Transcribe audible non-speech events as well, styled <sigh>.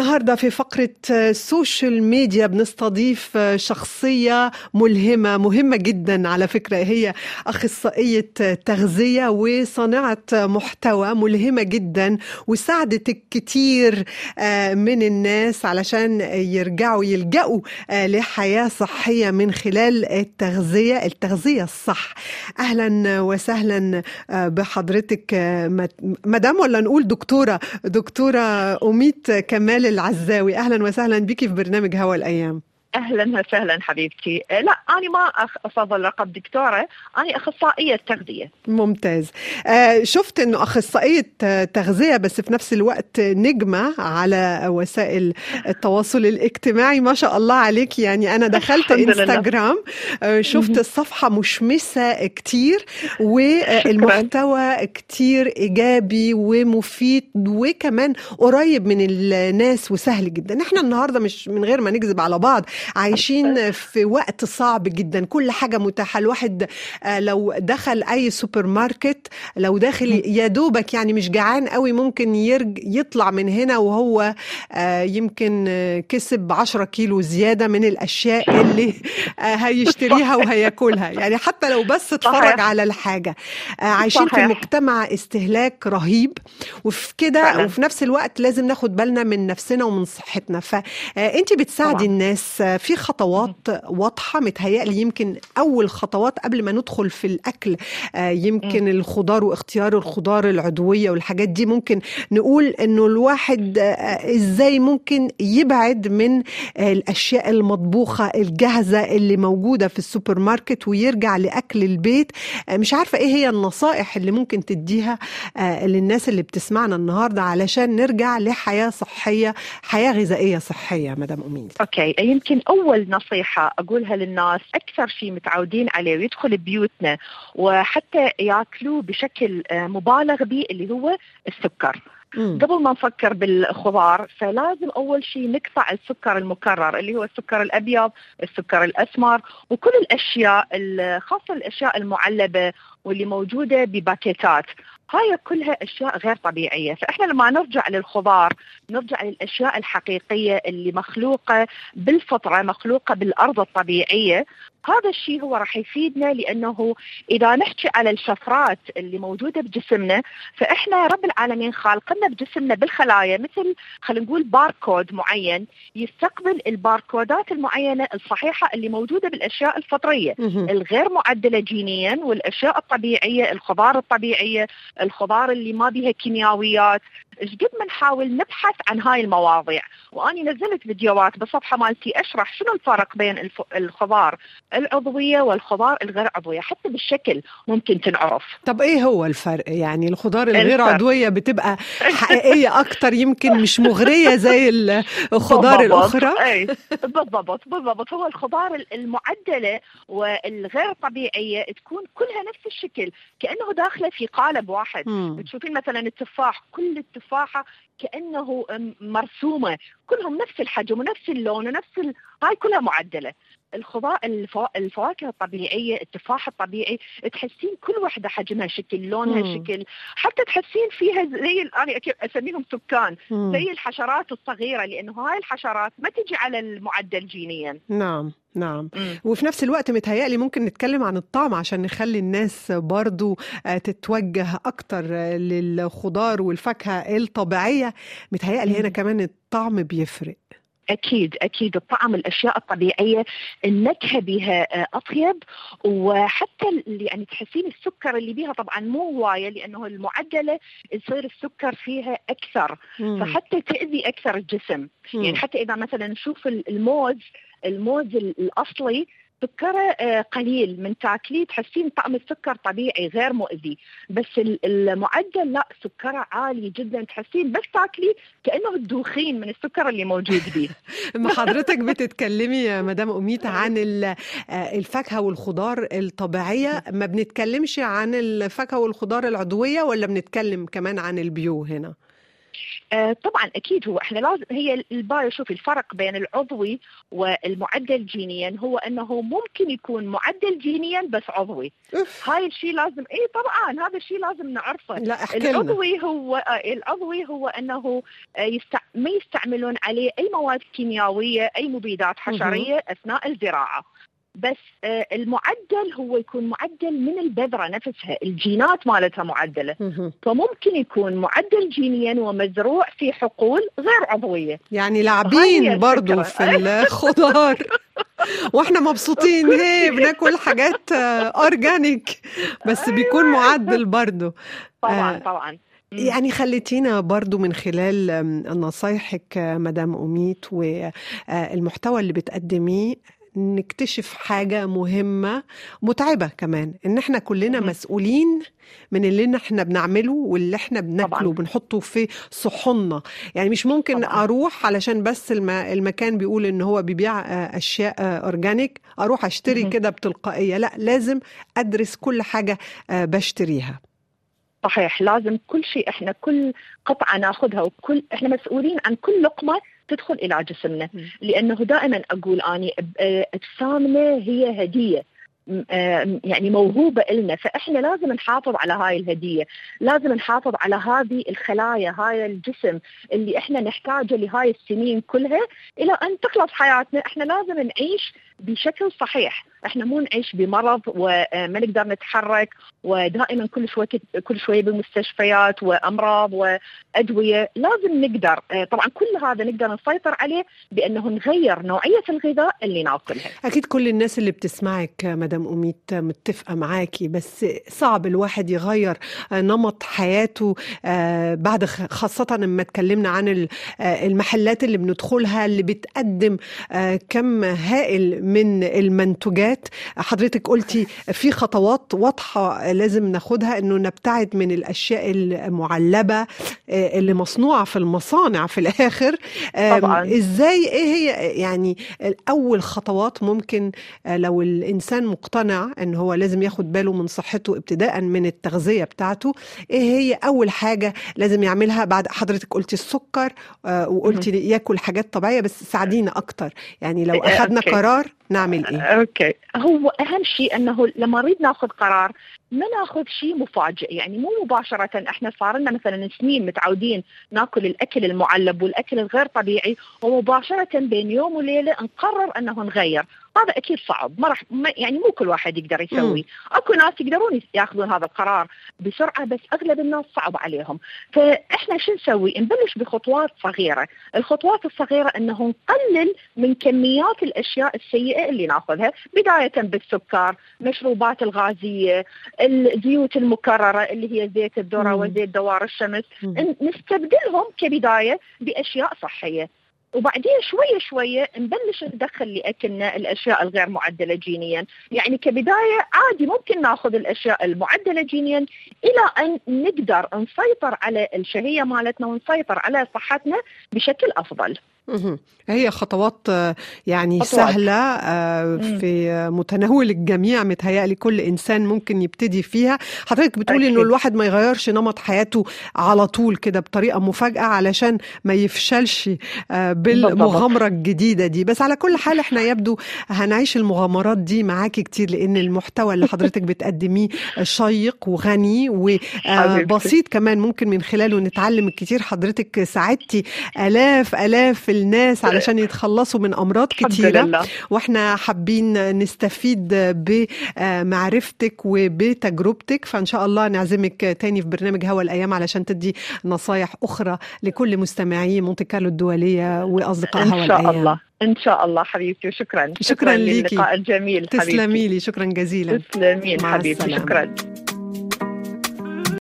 النهارده في فقرة السوشيال ميديا بنستضيف شخصية ملهمة مهمة جدا على فكرة. هي أخصائية تغذية وصانعة محتوى ملهمة جدا وساعدت كتير من الناس علشان يرجعوا يلجأوا لحياة صحية من خلال التغذية التغذية الصح. أهلا وسهلا بحضرتك مدام ولا نقول دكتورة؟ دكتورة أميت كمال العزاوي. أهلا وسهلا بك في برنامج هوا الأيام. أهلا وسهلا حبيبتي. لا أنا ما أفضل لقب دكتورة. أنا أخصائية تغذية. ممتاز. آه شفت إنه أخصائية تغذية بس في نفس الوقت نجمة على وسائل التواصل الاجتماعي. ما شاء الله عليك. يعني أنا دخلت إنستغرام آه شفت الصفحة مشمسة كتير والمحتوى كتير إيجابي ومفيد وكمان قريب من الناس وسهل جدا. إحنا النهارده مش من غير ما نكذب على بعض. عايشين في وقت صعب جدا. كل حاجة متاحة. الواحد لو دخل أي سوبر ماركت لو داخل يا دوبك يعني مش جعان قوي ممكن يرج يطلع من هنا وهو يمكن كسب 10 كيلو زيادة من الأشياء اللي هيشتريها وهياكلها. يعني حتى لو بس اتفرج على الحاجة. عايشين في مجتمع استهلاك رهيب. وفي كده وفي نفس الوقت لازم ناخد بالنا من نفسنا ومن صحتنا. فأنت بتساعدي الناس في خطوات واضحة متهيألي يمكن أول خطوات قبل ما ندخل في الأكل يمكن م. الخضار واختيار الخضار العضوية والحاجات دي. ممكن نقول إنه الواحد إزاي ممكن يبعد من الأشياء المطبوخة الجاهزة اللي موجودة في السوبر ماركت ويرجع لأكل البيت. مش عارفة إيه هي النصائح اللي ممكن تديها للناس اللي بتسمعنا النهارده علشان نرجع لحياة صحية حياة غذائية صحية مدام امين okay يمكن أول نصيحة أقولها للناس أكثر شيء متعودين عليه ويدخل بيوتنا وحتى يأكلوه بشكل مبالغ به اللي هو السكر مم. قبل ما نفكر بالخضار فلازم أول شيء نقطع السكر المكرر اللي هو السكر الأبيض، السكر الأسمر وكل الأشياء خاصة الأشياء المعلبة واللي موجودة بباكيتات هاي كلها أشياء غير طبيعية. فإحنا لما نرجع للخضار نرجع للأشياء الحقيقية اللي مخلوقة بالفطرة مخلوقة بالأرض الطبيعية هذا الشيء هو راح يفيدنا لأنه إذا نحكي على الشفرات اللي موجودة بجسمنا فإحنا رب العالمين خالقنا بجسمنا بالخلايا مثل خلينا نقول باركود معين يستقبل الباركودات المعينة الصحيحة اللي موجودة بالأشياء الفطرية. الغير معدلة جينيا والأشياء الطبيعية الخضار الطبيعية الخضار اللي ما بها كيميائيات إيش قد ما نحاول نبحث عن هاي المواضيع. وأني نزلت فيديوهات بالصفحه مالتي أشرح شنو الفرق بين الخضار العضوية والخضار الغير عضوية. حتى بالشكل ممكن تنعرف. طب إيه هو الفرق؟ يعني الخضار الغير الفرق. عضوية بتبقى حقيقية أكتر يمكن مش مغرية زي الخضار الأخرى؟ اي بالضبط. بالضبط. هو الخضار المعدلة والغير طبيعية تكون كلها نفس الشكل. كأنه داخلة في قالب واحد. تشوفين مثلا التفاح كل التفاحه كأنه مرسومة. كلهم نفس الحجم ونفس اللون ونفس ال... هاي كلها معدلة. الفواكه الطبيعية التفاح الطبيعي تحسين كل واحدة حجمها شكل لونها مم. شكل حتى تحسين فيها زي أنا أسميهم سكان مم. زي الحشرات الصغيرة لأنه هاي الحشرات ما تجي على المعدل جينيا نعم نعم مم. وفي نفس الوقت متهيألي ممكن نتكلم عن الطعم عشان نخلي الناس برضو تتوجه أكتر للخضار والفاكهة الطبيعية متهيألي هنا كمان الطعم بيفرق أكيد أكيد الطعم الأشياء الطبيعية النكهة بها أطيب وحتى يعني تحسين السكر اللي بيها طبعا مو هواية لأنه المعدله يصير السكر فيها أكثر مم. فحتى تأذي أكثر الجسم مم. يعني حتى إذا مثلا نشوف الموز الموز الأصلي سكره قليل. من تاكليه تحسين طعم السكر طبيعي غير مؤذي. بس المعدل لا سكره عالي جدا. تحسين بس تاكلي كأنه تدوخين من السكر اللي موجود به <laughs> ما حضرتك بتتكلمي يا مدام أمين عن الفاكهة والخضار الطبيعية. ما بنتكلمش عن الفاكهة والخضار العضوية ولا بنتكلم كمان عن ال bio هنا؟ آه طبعا أكيد هو إحنا لازم هي ال bio شوفي الفرق بين العضوي والمعدل جينيا هو إنه ممكن يكون معدل جينيا بس عضوي. هاي الشيء لازم اي طبعا هذا الشيء لازم نعرفه لا العضوي هو آه العضوي هو إنه آه يستع... ما يستعملون عليه أي مواد كيميائية أي مبيدات حشرية. أثناء الزراعة بس آه، المعدل هو يكون معدل من البذرة نفسها الجينات مالتها معدلة. فممكن يكون معدل جينيا ومزروع في حقول غير عضوية. يعني لاعبين برضو في الخضار <laughs> وإحنا مبسوطين. <laughs> هي بناكل حاجات اورجانيك بس بيكون معدل برضو. طبعا آه، طبعا. يعني خليتينا برضو من خلال نصايحك مدام أميت والمحتوى اللي بتقدميه نكتشف حاجة مهمة متعبة كمان إن إحنا كلنا مسؤولين من اللي إحنا بنعمله واللي إحنا بناكله وبنحطه في صحوننا يعني مش ممكن طبعا. أروح علشان بس الم... المكان بيقول إن هو بيبيع أشياء أورجانيك أروح أشتري كده بتلقائية. لا لازم أدرس كل حاجة بشتريها. صحيح لازم كل شيء إحنا كل قطعة ناخذها وكل إحنا مسؤولين عن كل لقمة تدخل إلى جسمنا. لأنه دائما أقول أني اجسامنا هي هدية. يعني موهوبة إلنا. فإحنا لازم نحافظ على هاي الهدية. لازم نحافظ على هذه الخلايا هاي الجسم اللي إحنا نحتاجه لهاي السنين كلها إلى أن تخلص حياتنا. إحنا لازم نعيش بشكل صحيح. إحنا مو نعيش بمرض وما نقدر نتحرك. ودائما كل شوي كل شوي بالمستشفيات وأمراض وأدوية. لازم نقدر طبعا كل هذا نقدر نسيطر عليه بأنه نغير نوعية الغذاء اللي نأكلها. أكيد كل الناس اللي بتسمعك مدام أميت متفقة معاكي بس صعب الواحد يغير نمط حياته بعد خاصة لما اتكلمنا عن المحلات اللي بندخلها اللي بتقدم كم هائل من المنتجات حضرتك قلتي في خطوات واضحة لازم ناخدها إنه نبتعد من الأشياء المعلبة اللي مصنوعة في المصانع في الآخر طبعا. إزاي إيه هي يعني اول خطوات ممكن لو الإنسان مقتنع إن هو لازم ياخد باله من صحته ابتداء من التغذية بتاعته. إيه هي أول حاجة لازم يعملها بعد حضرتك قلتي السكر وقلتي ياكل حاجات طبيعية بس ساعدينا أكتر. يعني لو اخذنا قرار نعمل إيه؟ أوكي. هو أهم شيء إنه لما نريد ناخذ قرار ما ناخذ شيء مفاجئ. يعني مو مباشرة إحنا صار لنا مثلا سنين متعودين ناكل الأكل المعلب والأكل الغير طبيعي ومباشرة بين يوم وليلة نقرر إنه نغير. هذا أكيد صعب. ما راح يعني مو كل واحد يقدر يسوي. أكو ناس يقدرون ياخذون هذا القرار بسرعة بس أغلب الناس صعب عليهم. فإحنا شو نسوي؟ نبلش بخطوات صغيرة. الخطوات الصغيرة إنه نقلل من كميات الأشياء السيئة اللي ناخذها بداية بالسكر مشروبات الغازية الزيوت المكررة اللي هي زيت الذرة وزيت دوار الشمس. نستبدلهم كبداية بأشياء صحية. وبعدين شوية شوية نبلش ندخل لأكلنا الأشياء الغير معدلة جينيا، يعني كبداية عادي ممكن ناخذ الأشياء المعدلة جينيا إلى أن نقدر نسيطر على الشهية مالتنا ونسيطر على صحتنا بشكل أفضل. هي خطوات يعني خطوات. سهلة في متناول الجميع متهيألي كل إنسان ممكن يبتدي فيها. حضرتك بتقولي إنه الواحد ما يغيرش نمط حياته على طول كده بطريقة مفاجأة علشان ما يفشلش بالمغامرة الجديدة دي. بس على كل حال إحنا يبدو هنعيش المغامرات دي معاكي كتير لأن المحتوى اللي حضرتك بتقدميه شيق وغني وبسيط كمان ممكن من خلاله نتعلم الكتير حضرتك ساعدتي آلاف آلاف الناس <laughs> علشان يتخلصوا من أمراض كتيرة. وإحنا حابين نستفيد بمعرفتك وبتجربتك. فإن شاء الله نعزمك تاني في برنامج هوا الأيام علشان تدي نصايح أخرى لكل مستمعي مونتي كارلو الدولية وأصدقاء هوا الأيام. ان شاء الله. إن شاء الله حبيبتي وشكرا. شكرا, شكرا ليكي. اللقاء الجميل تسلمي لي شكرا جزيلا. تسلمين حبيبتي شكرا.